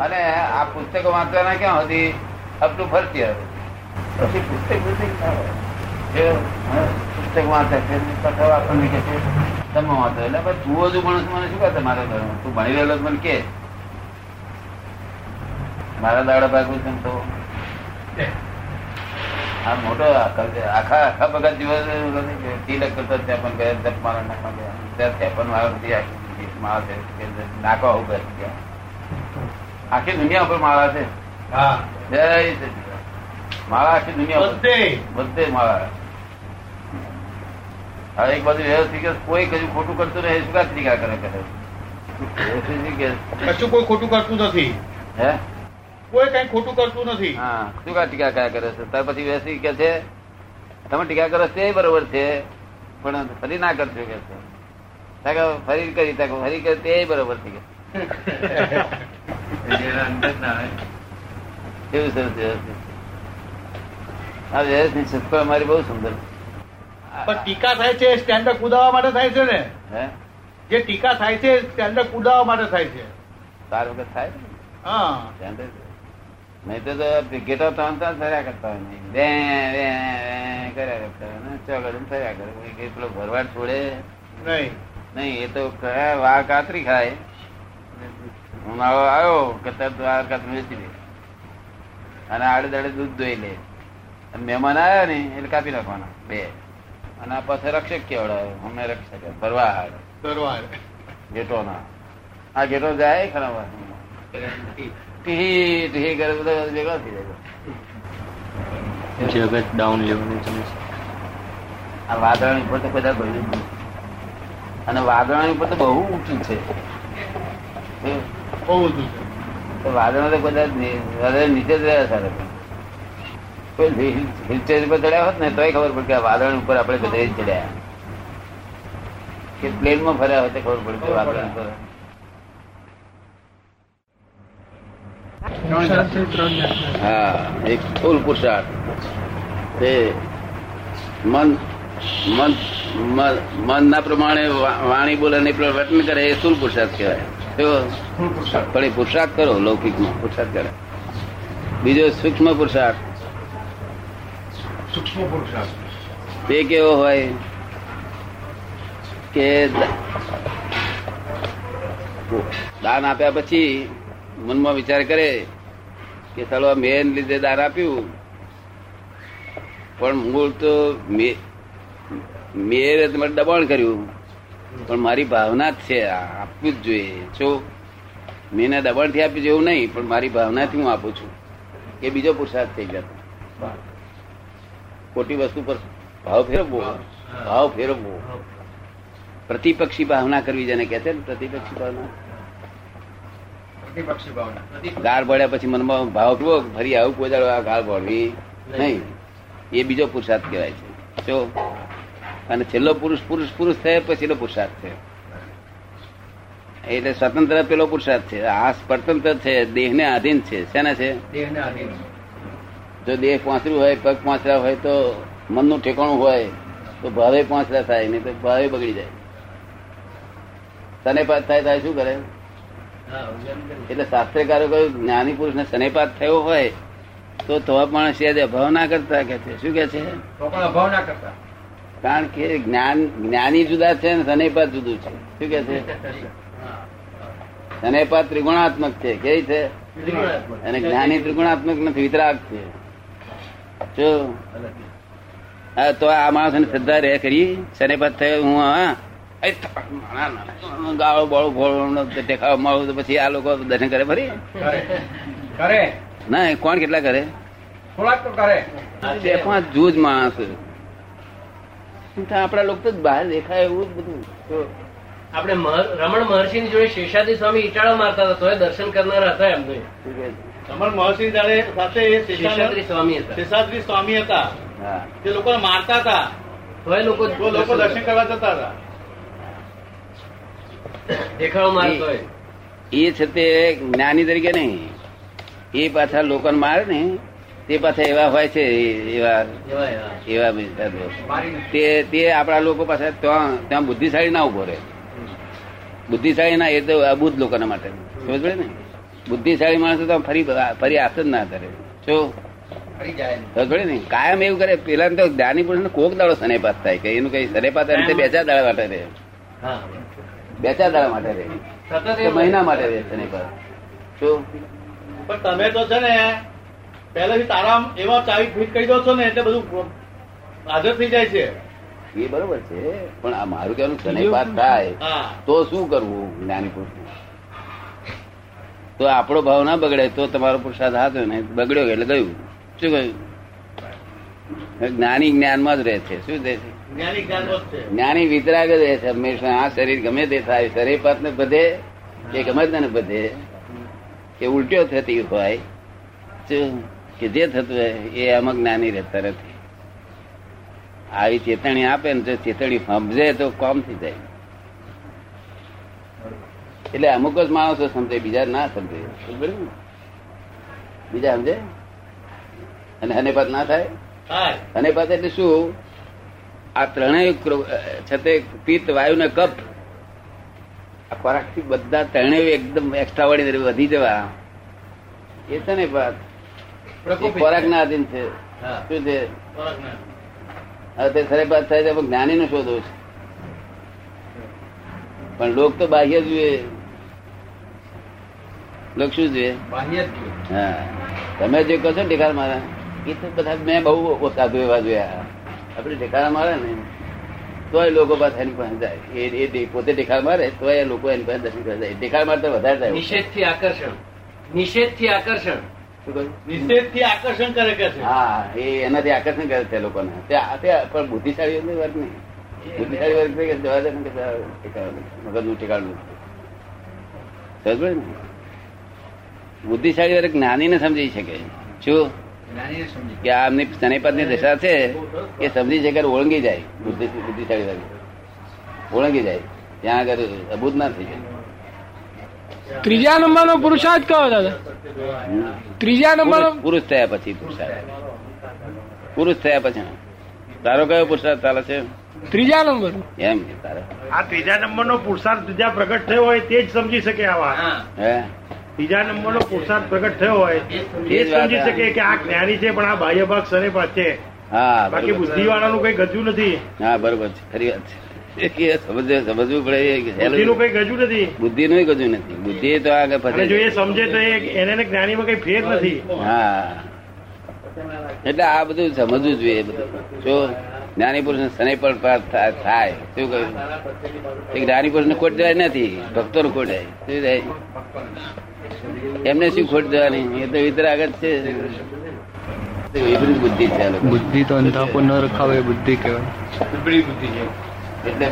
અને આ પુસ્તકો વાંચવાના ક્યાં હતી અપ ટુ ફર્સ્ટ યર પછી પુસ્તક પુસ્તક વાંચે છે આપણને કે છે તમે વાંચો. એટલે ભાઈ તું હજુ ભણું મને શું કહે તમારે ઘર તું ભણી રહેલો મને કે. મારા દાડા ભાગવું છે ને તો આ મોટો આખા આખા ભગત દિવસ તિલક કરતા ત્યાં પણ ગયા જપ મારા નાખવા ગયા. ત્યાં પણ વાર સુધી આખી માળા છે કે નાખવા ઊભા છે ત્યાં. આખી દુનિયા ઉપર માળા છે. જય માળા આખી દુનિયા બધે. માળા. હવે એક બાજુ વ્યવસ્થિત કોઈ કશું ખોટું કરતું નહીં શું કા ટીકા કરે કરે? કશું કોઈ ખોટું કરતું નથી. હે? કોઈ કઈ ખોટું કરતું નથી. હા શું કા ટીકા કયા કરે છે? ત્યાર પછી વ્યવસ્થિત કે છે તમે ટીકા કરો છે તે બરોબર છે પણ ફરી ના કરશો કે છે. ફરી કરી ત્યાં ફરી કરી તે બરોબર થઈ ગયો. કેવું સરસ અમારી બહુ સુંદર. પણ ટીકા થાય છે સ્ટેન્ડર્ડ કુદાવવા માટે થાય છે ને? જે ટીકા થાય છે સ્ટેન્ડર્ડ કુદાવવા માટે થાય છે. ચાર વખત થાય હા. નહીં તો તો ગેટો ત્રણ ત્રણ ફર્યા કરતા હોય નહીં બે બે કર્યા કરતા હોય ચોગડું ફર્યા કરે. કોઈ પેલો ભરવાડ છોડે. નહીં. નહીં એ તો કયા વાર કાતરી ખાય ઉનાળો આવ્યો કે તરત વાર કાતરી વેચી દે. અને આડે દાડે દૂધ દોઈ લે. અને મહેમાન આવ્યા ને એટલે કાપી નાખવાના બે. અને આ પાસે રક્ષક કેવડાવે અમને રક્ષક ભરવા દરવાર ગેટો ના આ ગેટો જાય ખરા વાસણમાં. ટીહી ટીહી કરે બધા ભેગા થઈ જાય. જગત ડાઉન લેવલે ચાલે છે. આ વાદળાની ઉપર તો બધા ભર્યું. અને વાદળાની ઉપર તો બહુ ઊંચું છે. બહુ બધું છે. તો વાદળા તો બધા નીચે જ રહ્યા સારા કોઈ હિલ હિલ સ્ટેશન પર ચડ્યા હોત ને તોય ખબર પડે કે વાદળ ઉપર આપણે બધા ચડ્યા. કે પ્લેનમાં ફર્યા હોય તો ખબર પડે કે વાદળ ઉપર. હા એક ફૂલ પુરુષાર્થ. તે મન મન મનના પ્રમાણે વાણી બોલે ને વર્તન કરે એ સ્થૂલ પુરુષાર્થ કહેવાય. પણ એ પુરુષાર્થ કરો લૌકિકમાં પુરુષાર્થ કરે. બીજો સૂક્ષ્મ પુરુષાર્થ. સૂક્ષ્મ પુરુષાર્થ. તે કેવો હોય કે દાન આપ્યા પછી મનમાં વિચાર કરે કે ચાલો મેન લીધે દાન આપ્યું. પણ મૂળ તો મે- મેરે તમારે દબાણ કર્યું. પણ મારી ભાવના જ છે આપવું જ જોઈએ. જો મેને દબાણથી આપ્યું છે એવું નહીં પણ મારી ભાવનાથી હું આપું છું એ બીજો પુરુષાર્થ થઈ જતો ખોટી વસ્તુ પર ભાવ ફેરવવો ભાવ ફેરવવો. પ્રતિપક્ષી ભાવના કરવી જેને કે છે ને પ્રતિપક્ષી ભાવના. પ્રતિપક્ષી ભાવના. ગાળ ભળ્યા પછી મનમાં ભાવ કરવો ફરી આવું કોઈ ગાળ ભળવી નહીં. એ બીજો પુરુષાર્થ કહેવાય છે. જો અને છેલ્લો પુરુષ પુરુષ પુરુષ થયા પછીનો પુરુષાર્થ થયો. એટલે સ્વતંત્ર પેલો પુરુષાર્થ છે. આ સ્વતંત્ર છે દેહને આધીન છે. શેના છે? દેહને આધીન જો દેહ પાંચરું હોય પગ પાંચરા હોય તો મનનું ઠેકાણું હોય તો ભાવે પાંચરા થાય નહીં તો ભાવે બગડી જાય. શનેપાત થાય થાય શું કરે? એટલે શાસ્ત્રકારો કહ્યું જ્ઞાની પુરુષ ને શનેપાત થયો હોય તો તો પણ અભાવ ના કરતા કે છે. શું કે છે? અભાવ ના કરતા. કારણ કે જ્ઞાન જ્ઞાની જુદા છે અને સનેપાત જુદું છે. શું કે છે? સનેપાત ત્રિગુણાત્મક છે. કેવી છે? અને જ્ઞાની ત્રિગુણાત્મક નથી વિતરાગ છે. જો તો આ માણસ શ્રદ્ધા રે કરી સનેપાત થયો હું હા. ના, ના, ગાળો બાળો ફોળો દેખાવ માળું તો પછી આ લોકો દર્શન કરે ફરી? કરે. કરે. ના કોણ કેટલા કરે? થોડાક તો કરે. બે પાંચ જૂજ માણસ. આપડા લોકો તો બહાર દેખાય એવું જ બધું. આપણે રમણ મહર્ષિની જોડે શેષાદી સ્વામી ઈટાળો મારતા હતા તોય દર્શન કરનાર હતા એમને રમણ મહર્ષિ જાણે સાથે શેષાદ્રી સ્વામી હતા. શેષાદ્રી સ્વામી હતા. તે લોકો મારતા હતા. તોય લોકો લોકો દર્શન કરવા જતા હતા. દેખાડો મારતો હોય એ છે તે જ્ઞાની તરીકે નહીં. એ પાછા લોકોને મારે ને તે પાછા એવા હોય છે એવા એવા તે તે આપણા લોકો પાસે ત્યાં ત્યાં બુદ્ધિશાળી ના ઊભો રહે. બુદ્ધિશાળી ના એ તો અબુદ્ધ લોકોના માટે. સમજ પડે ને? બુદ્ધિશાળી માણસો તો ફરી ફરી આસ જ ના કરે જો? સમજ પડે ને. કાયમ એવું કરે. પેલા તો જ્ઞાની પુરુષ કોક દાડો સનેપાત થાય કે એનું કઈ સનેપાત બે ચાર દાડા માટે રહે. બે ચાર દાડા માટે રહે. મહિના માટે રહે સનેપાત શું પણ તમે તો છે ને પહેલેથી તારા એવા ચાવી ફિટ કરી દો છો ને એટલે બધું હાજર થઈ જાય છે. એ બરોબર છે પણ આ મારું કહેવાનું સનેપાત થાય તો શું કરવું જ્ઞાની પુરુષ તો આપણો ભાવ ના બગડે તો તમારો પુરુષાર્થ હાથ ને બગડ્યો એટલે ગયું. શું કહ્યું જ્ઞાની જ્ઞાનમાં જ રહે છે શું રહે છે? જ્ઞાની વિતરાગ જ રહે છે હંમેશા. આ શરીર ગમે તે થાય શરીર પાત ને બધે કે ગમે તેને બધે કે ઉલટ્યો થતી હોય? કે જે થતું એ એમાં જ્ઞાની રહેતા નથી. આવી ચેતવણી આપે ને જો ચેતવણી સમજે તો કોમ થઈ જાય. એટલે અમુક જ માણસો સમજે બીજા ના સમજે બીજા સમજે? અને હનેપાત ના થાય? થાય. અને પાછા એટલે શું? આ ત્રણેય છતે છે તે પિત્ત વાયુ ને કપ આ ખોરાકથી બધા ત્રણેય એકદમ એક્સ્ટ્રા વાળી વધી જવા. એ છે ને ખોરાક ના આધીન છે. શું છે? હવે તે સરેપાત થાય છે જ્ઞાની નો શોધો છે. પણ લોક તો બાહ્ય જુએ લોક શું જોઈએ? બાહ્ય જ જોઈએ. હા. તમે જે કહો છો ને મારા એ તો બધા મેં બહુ સાધુ એવા જોયા. આપણે ઠેકાણા મારે ને તોય લોકો પાસે એની પાસે જાય. એ એ પોતે ઠેકાણ મારે તોય એ લોકો એની પાસે દર્શન કરવા જાય. ઠેકાણ મારતા વધારે જાય નિષેધથી આકર્ષણ. નિષેધથી આકર્ષણ? નિષેધથી આકર્ષણ કરે કે છે? હા એ એનાથી આકર્ષણ કરે છે લોકોને. તે પણ બુદ્ધિશાળી વર્ગ નહીં. બુદ્ધિશાળી વર્ગ કે જવા દે ને. મગજનું ઠેકાણું. સમજ ને? બુદ્ધિશાળી વર્ગ જ્ઞાનીને સમજી શકે. શું? કે આમની શનિપતની દશા છે એ સમજી શકે ઓળંગી જાય. બુદ્ધિ બુદ્ધિશાળી વર્ગ ઓળંગી જાય. ત્યાં આગળ અબૂત ના થઈ જાય. ત્રીજા નંબરનો પુરુષાર્થ કયો દાદા? ત્રીજા નંબરનો પુરુષ- પુરુષ થયા પછી પુરુષાર્થ. પુરુષ થયા પછી. તારો કયો પુરુષાર્થ ચાલે છે? ત્રીજા નંબર. એમ તારે. આ ત્રીજા નંબરનો પુરુષાર્થ બીજા પ્રગટ થયો હોય તે જ સમજી શકે આવા હા. હે? ત્રીજા નંબરનો પુરુષાર્થ પ્રગટ થયો હોય તે જ સમજી શકે. કે આ જ્ઞાની છે પણ આ બાહ્ય ભાગ સનેપાત છે હા બાકી. બુદ્ધિ વાળાનું કઈ ગજુ નથી. હા બરોબર છે. ખરી વાત છે. એ સમજવું પડે એ બુદ્ધિનું સહેલું. કઈ ગજુ નથી? બુદ્ધિ નું કજું નથી. બુદ્ધિ તો આગળ ફસે જો એ સમજે તો એને જ્ઞાનીમાં કઈ ફેર નથી. હા. એટલે આ બધું સમજવું જોઈએ બધું. જો જ્ઞાની પુરુષ શનિ પણ થાય શું કહ્યું? એ જ્ઞાની પુરુષ ને ખોટ જાય નથી ભક્તો ને ખોટ જાય. શું જાય એમને શું ખોટ જવાની? એ તો વિતરાગત છે. વિપરીત બુદ્ધિ છે બુદ્ધિ તો અંધાપો ન રખાવે એ બુદ્ધિ કહેવાય એટલે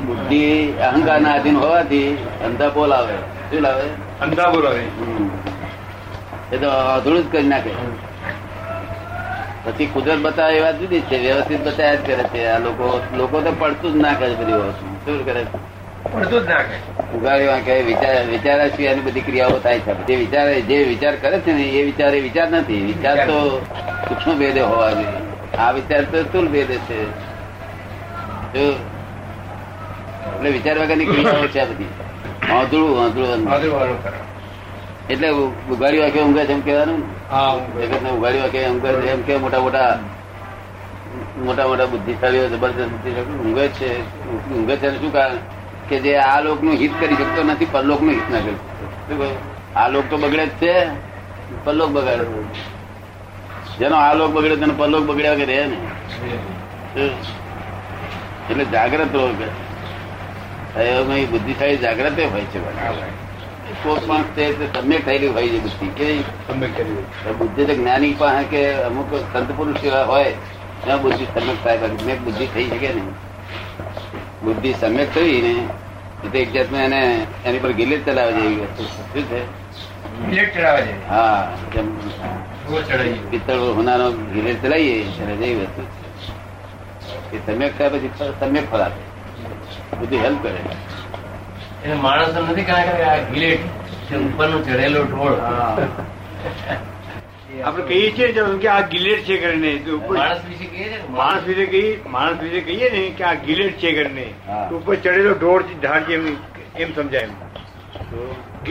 બુદ્ધિ અહંકાર ના આધીન હોવાથી અંધા બોલાવે. શું લાવે? અંધા બોલાવે. એ તો અધૂરું જ કરી નાખે. પછી કુદરત બતાવે એ વાત જુદી છે વ્યવસ્થિત બતાવ્યા જ કરે છે. આ લોકો લોકો તો પડતું જ ના કરે બધી વસ્તુ. શું કરે પડતું જ નાખે. ઉગાડી વાંકે વિચાર વિચારા સિવાયની બધી ક્રિયાઓ થાય છે. જે વિચાર જે વિચાર કરે છે ને એ વિચાર એ વિચાર નથી. વિચાર તો સૂક્ષ્મ ભેદે હોવા જોઈએ. આ વિચાર તો તુલ ભેદે છે. જો એટલે વિચાર વગરની ક્રિયાઓ છે બધી. વાંધળું વાંધળું એટલે ઉઘાડી વાંકે ઊંઘે છે એમ કહેવાનું? ને? ઉઘાડી વાંકે ઊંઘે એમ કે મોટા મોટા મોટા મોટા બુદ્ધિશાળીઓ જબરદસ્ત બુદ્ધિશાળી ઊંઘે છે ઊંઘે છે શું કારણ? કે જે આ લોકનું હિત કરી શકતો નથી પરલોકનું હિત ના કરી શકતો. આ લોક તો બગડે જ છે. પરલોક બગાડે. જેનો આ લોક બગડે તેનો પરલોક બગડ્યા વગર રહે ને. એટલે જાગ્રત રહો એમાં બુદ્ધિશાળી જાગ્રત હોય છે પણ. કોક છે તે સમ્યક થયેલી હોય છે બુદ્ધિ કે બુદ્ધિ તો જ્ઞાની પાસે કે અમુક સંત પુરુષ એવા હોય ત્યાં બુદ્ધિ સમ્યક થાય મેં બુદ્ધિ થઈ શકે નહીં. બુદ્ધિ સમ્યક થઈ ને એટલે એક જાતમાં એને એની પર ગિલેજ ચલાવે છે એવી વસ્તુ શું છે? હા જેમ પિત્તળ હોનારો ગિલેજ ચલાવીએ જેવી વસ્તુ છે. એ સમ્યક થાય પછી સમ્યક ફળ આપે. બુદ્ધિ હેલ્પ કરે. એટલે માણસો નથી કારણ કે આ ગિલેટ છે ઉપરનું ચઢેલું ઢોળ. આપણે કહીએ છીએ ને કે આ ગિલેટ છે કરીને ઉપર માણસ વિશે કહીએ છે ને, માણસ વિશે કહીએ માણસ વિશે કહીએ ને કે આ ગિલેટ છે કરીને ઉપર ચડેલો ઢોળ ઢાળ છે એમ સમજાય એમ.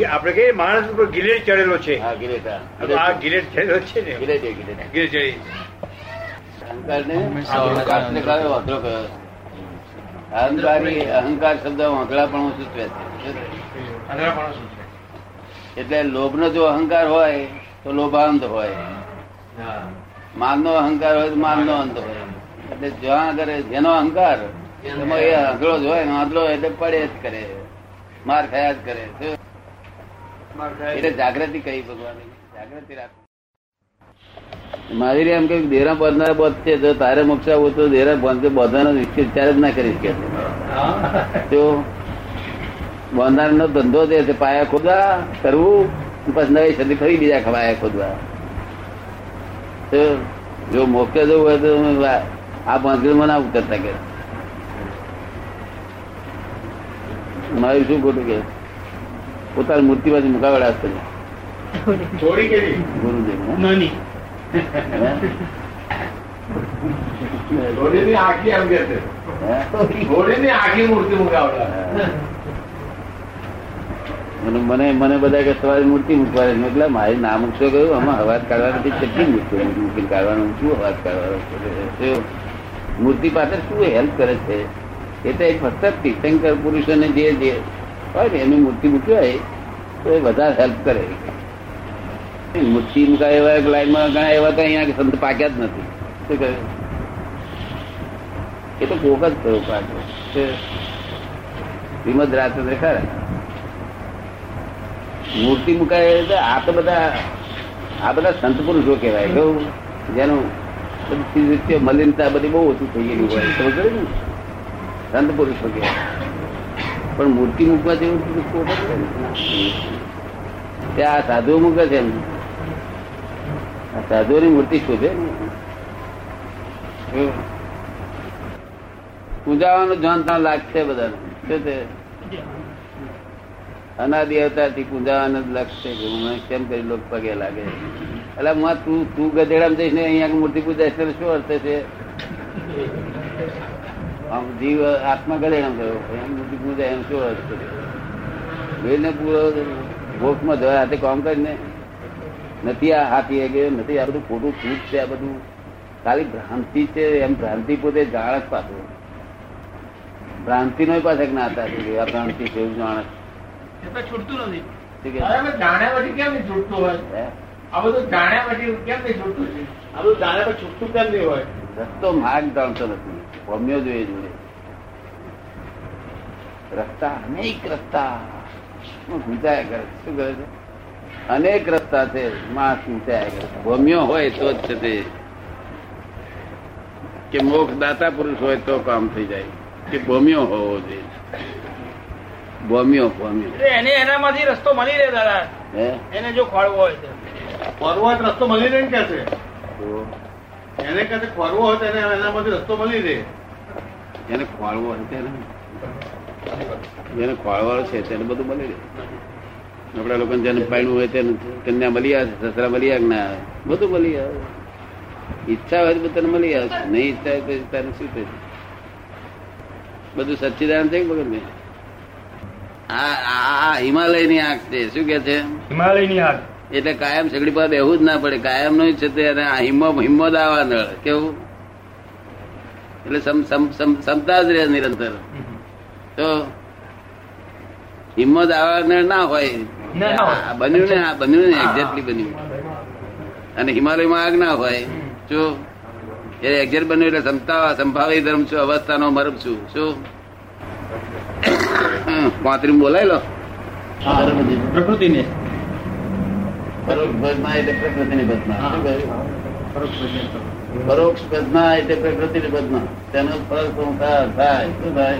આપણે કહીએ માણસ ઉપર ગિલેટ ચડેલો છે. આ ગિલેટ ચડેલો છે ને. ગિલેટ ગિલેટ ચડી અહંકાર ને વાંધો કયો અહંકારી અહંકાર શબ્દ પણ સૂચવે છે. એટલે લોભનો જો અહંકાર હોય તો લોભાંત હોય. માનનો અહંકાર હોય તો માનનો અંત હોય. એટલે જ્યાં આગળ જેનો અહંકાર એમાં એ આંધળો જ હોય ને આંધળો એટલે પડે જ કરે. માર ખાયા જ કરે. એટલે જાગૃતિ કહી ભગવાન જાગૃતિ રાખ. મારી એમ કે દેરા બાંધનાર બોધ છે તો તારે મોક્ષ આવું તો દેરા બાંધે બાંધવાનો વિચાર જ ના કરીશ કે તો બાંધનાર નો ધંધો તે છે પાયા ખોદવા કરવું પછી નવી સદી ફરી બીજા ખવાયા ખોદવા. તો જો મોક્ષ જવું હોય તો આ બાંધગીરમાં આવું ઉતરતા કે. મારું શું ખોટું કે? પોતાની મૂર્તિ બાજુ મુકાવડા ગુરુદેવ નાની. ઘોડીની આખી એમ કે છે. ઘોડીની આખી મૂર્તિ મુકાવડા. મને મને બધા કે તમારી મૂર્તિ મૂકવાની. મેં એટલે મારી ના મૂકશો કહ્યું? આમાં અવાજ કાઢવા નથી. કેટલી મૂર્તિ મૂકી કાઢવાનું? શું અવાજ કાઢવાનો? મૂર્તિ પાસે શું હેલ્પ કરે છે? એ તો ફક્ત તીર્થંકર પુરુષોને જે જે હોય ને એની મૂર્તિ મૂકી હોય તો એ વધારે હેલ્પ કરે. મૂર્તિ મુકાય એવા લાઈનમાં ઘણા એવા તો અહીંયા સંત પાક્યા જ નથી. શું કહે? એ તો કોક જ થયો પાક્યો. શ્રીમદ રાજચંદ્ર ખરા. મૂર્તિ મુકાય એટલે આ તો બધા આ બધા સંત પુરુષો કહેવાય. કેવું? જેનું બધી મલિનતા બધી બહુ ઓછી થઈ ગયેલી હોય. સમજ ને? સંત પુરુષો કહેવાય. પણ મૂર્તિ મૂકવા જેવું. ત્યાં સાધુ મૂકે છે એમ. સાધુની મૂર્તિ શોધે ને એવું. પૂજાવાનું જાણતા લાગશે બધાને શું છે અનાદિ અવતારથી પૂજાવાનું જ લક્ષ છે કે હું કેમ કરી લોકો પગે લાગે એટલે માં તું તું ગધેડામાં જઈશ ને અહીંયા મૂર્તિ પૂજા એટલે શું અર્થ છે આમ જીવ આત્મા ગધેડામાં ગયો એમ મૂર્તિ પૂજા એમ શું અર્થ છે વેલને પૂરો ભોગમાં જવા હાથે કામ કરીને નથી આ હાથી કે નથી આ બધું ખોટું છૂટ છે આ બધું. ખાલી ભ્રાંતિ છે એમ ભ્રાંતિ પોતે જાણ જ પાછું. ભ્રાંતિ નો પાસે જ્ઞાતા છે આ ભ્રાંતિ છે એવું જાણ. છૂટતું નથી. શું કે? હવે જાણ્યા પછી કેમ છૂટતું હોય? આ બધું જાણ્યા પછી કેમ નહીં છૂટતું? છે આ બધું જાણ્યા પછી છૂટતું કેમ નહીં હોય? રસ્તો માર્ગ જાણતો નથી. ગમ્યો જોઈએ જોઈએ રસ્તા અનેક રસ્તા. કરે? શું કરે છે? અનેક રસ્તા છે. માણસ ગુંચાયા હોય તો જ છે તે. કે મોક્ષ દાતા પુરુષ હોય તો કામ થઈ જાય. કે ભમ્યો હોવો જોઈએ. ભમ્યો ભમ્યો એને એનામાંથી રસ્તો મળી રહે દાદા. એને જો ખોળવો હોય હોય રસ્તો મળી રહે ને કે છે. તો? એને કહે ખોરવો હોય તો એને એનામાંથી રસ્તો મળી રહે. એને ખોળવો હોય તેને જેને ખોળવાનો છે તેને બધું મળી રહે. આપડા લોકો જેને પાણું હોય તેને કન્યા મળી આવે સસરા મળી આવે ના આવે? બધું મળી આવે. ઈચ્છા હોય તો તને મળી આવે. નહીં ઈચ્છા હોય તો તારે શું થશે? બધું સચ્ચિદાન છે ભગત આ આ હિમાલયની આંખ છે. શું કે છે? હિમાલયની આંખ. એટલે કાયમ સગડી પાસે બેહવું જ ના પડે. કાયમનું છે તે આ હિમ્મત હિમ્મત આવવા નળ કેવું? એટલે સમ- સમ- સમ- સમતા જ રહે નિરંતર. તો હિંમત આવવા નળ ના હોય. બન્યું ને આ બન્યું ને એક્ઝેક્ટલી બન્યું. અને હિમાલયમાં આગ ના હોય જો એ એક્ઝેક્ટ બન્યું એટલે સંતા સંભાવી ધર્મ છું અવસ્થાનો મરમ છું. શું? પાંત્રી બોલાય લો પ્રકૃતિને. પરોક્ષ ભજના એટલે પ્રકૃતિની ભજના. તેનો ફળ થાય. શું થાય?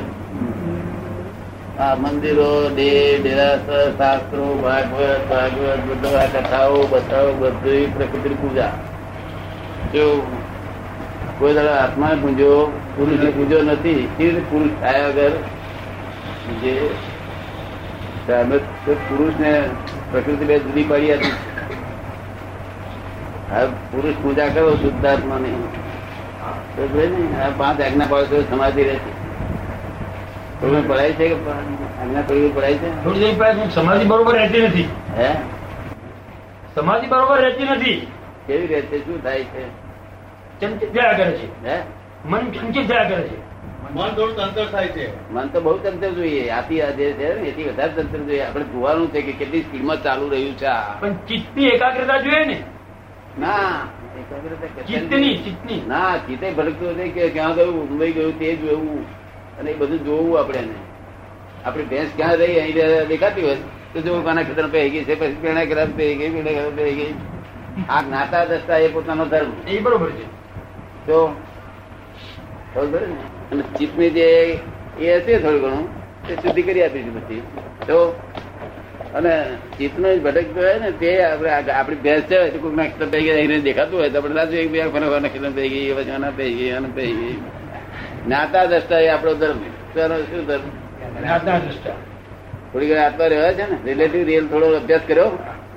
આ મંદિરો ડે ડેરાસર શાસ્ત્રો ભાગવત ભાગવત બધા કથાઓ બતાવો બધી પ્રકૃતિ પૂજા. જો કોઈ દાડો આત્મા પૂજો પુરુષ પૂજો નથી સ્થિર પુરુષ થયા વગર જે સામે પુરુષ ને પ્રકૃતિ બે જુદી પડી હતી હવે પુરુષ પૂજા કરો શુદ્ધાત્મા ની તો ને આ પાંચ આજ્ઞા પાડો સમાધિ રહેશે. થોડું પડાય છે કે એમના થોડી પડાય છે? થોડી જઈ પાસે સમાધિ બરોબર રહેતી નથી. હે? સમાધિ બરોબર રહેતી નથી. કેવી રીતે શું થાય છે? ચંચિત થયા કરે છે. હે? મન ચંચિત થયા કરે છે. મન થોડું તંત્ર થાય છે. મન તો બહુ તંત્ર જોઈએ. આથી આ જે છે ને એથી વધારે તંત્ર જોઈએ. આપણે જોવાનું છે કે કેટલી સ્પીડમાં ચાલુ રહ્યું છે આ. પણ ચિત્તની એકાગ્રતા જોઈએ ને. ના એકાગ્રતા ચિત્તની ચિત્તની. ના ચિત્તે ભડકતું નથી કે ક્યાં ગયું? મુંબઈ ગયું તે જોવું અને એ બધું જોવું આપણે એને. આપણી ભેંસ ક્યાં રહી અહીં દેખાતી હોય? તો જોવું કાના ખેતર પે ગઈ છે પછી પેણા ખેતર પે ગઈ પેણા ખેતર પે ગઈ. આ જ્ઞાતા દસતા એ પોતાનો ધર્મ. એ બરોબર છે. તો બરોબર ને? અને ચિત્તની જે એ હશે થોડું ઘણું તે શુદ્ધિ કરી આપીશું પછી તો અને ચિત્તનો જ ભટકતો હોય ને તે આપણે આપણી ભેંસ છે કોઈક ના ખેતર પૈકી એને દેખાતું હોય તો આપણે ના એક બે ફરવા નક્ષત્ર પૈ ગઈ પછી આના પૈ ગઈ આના પૈ ગઈ. જ્ઞાતા દ્રષ્ટા એ આપણો ધર્મ શું ધર્મ? જ્ઞાતા દ્રષ્ટા થોડી ઘણી આત્મા રહેવા છે ને? રિલેટિવ રિયલ થોડો અભ્યાસ કર્યો?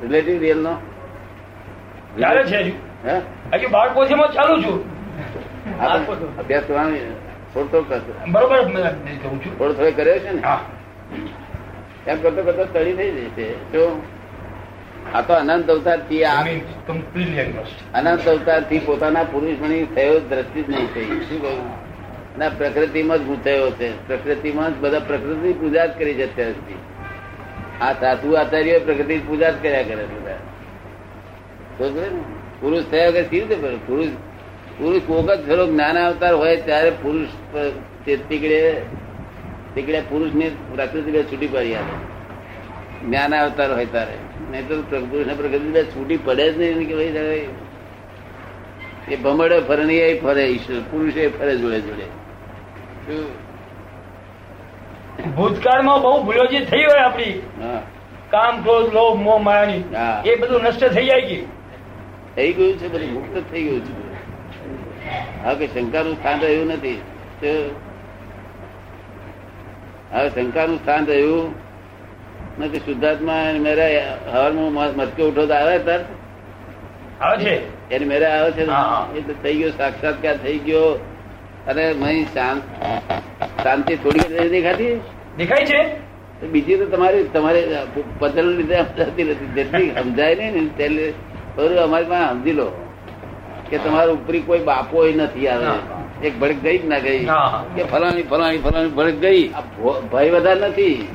રિલેટિવ રિયલ નો? ચાલે છે હજુ. બાર બાળકોથીમાં ચાલુ છું. અભ્યાસ કરવાનો થોડો થોડો કરતો બરોબર થોડો થોડો કર્યો છે ને? એમ કરતો કરતો તળી થઈ જશે. જો આ તો અનંત અવતારથી અનંત અવતારથી પોતાના પુરુષ ભણી થયો દ્રષ્ટિ જ નહીં થઈ. શું કહ્યું? ના પ્રકૃતિમાં જ ગૂંથાયો છે. પ્રકૃતિમાં જ બધા પ્રકૃતિ પૂજા જ કરી છે અત્યાર સુધી. આ સાધુ આચાર્ય પ્રકૃતિ પૂજા જ કર્યા કરે બધા? પુરુષ થયા વગર સી રીતે પુરુષ પુરુષ જ ખરો જ્ઞાન અવતાર હોય ત્યારે પુરુષ તીકડે તીકડે પુરુષની પ્રકૃતિ બે છૂટી પડી આવે. જ્ઞાન અવતાર હોય ત્યારે. નહીં તો પુરુષ પ્રકૃતિ બે છૂટી પડે જ નહીં. કે ભાઈ એ ભમડે ફરણી ફરે, ઈશ્વર. પુરુષ ફરે જોડે જોડે? ભૂતકાળમાં બહુ ભૂલો જે થઈ હોય આપણી. હા. કામ ક્રોધ લોભ મોહ માયાની હા. એ બધું નષ્ટ થઈ જાય કે થઈ ગયું છે બધું મુક્ત જ થઈ ગયું છે. હવે કે શંકાનું સ્થાન રહ્યું નથી. તો હવે શંકાનું સ્થાન રહ્યું નથી. શુદ્ધાત્મા મેરે હવારમાં મતકે ઉઠો તો આવે તર આવે છે. એની મેરે આવે છે. ને? હા, હા. એ તો થઈ ગયો સાક્ષાત્કાર થઈ ગયો. મહી શાંત શાંતિ થોડી દેખાતી દેખાય છે? બીજી તો તમારી તમારે પતલ લીધે સમજાતી નથી. જેટલી સમજાય નહીં ને અમારી પાસે સમજી લો. કે તમારું ઉપરી કોઈ બાપો નથી આવે. એક ભડક ગઈ જ ના ગઈ. કે ફલાણી ફલાણી ફલાણી ભડક ગઈ. આ ભય વધારે નથી.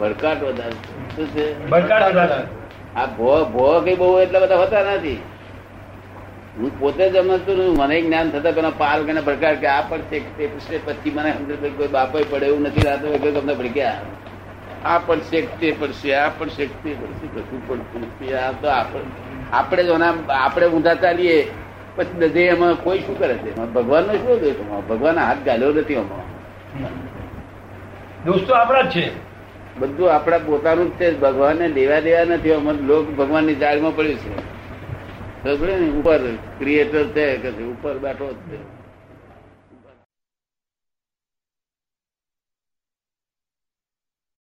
ભડકાટ વધારે. શું છે? ભડકાટ વધારે. આ ભો ભો કઈ બહુ એટલા બધા હોતા નથી. હું પોતે જ સમજતું નથી. મને જ્ઞાન થતા પેલા પાલ કે પ્રકાર કે આ પણ તે પૂછે મને સમજ કોઈ બાપો પડે એવું નથી રાતો વગર તમને ભડક્યા. આ પણ શેખ તે પડશે આ પણ શેખ તે પડશે કશું પડતું નથી આ તો આપણે આપણે જ આપણે ઊંધા ચાલીએ. પછી દધે એમાં કોઈ શું કરે છે? ભગવાન ભગવાનનો શું દોષ? ભગવાન હાથ ગાલ્યો નથી એમાં. દોસ્તો આપણા જ છે. બધું આપણા પોતાનું જ છે. ભગવાનને લેવા દેવા નથી. અમારે લોક ભગવાનની જાળમાં પડ્યું છે. ને? ઉપર ક્રિએટર છે કે ઉપર બેઠો જ છે.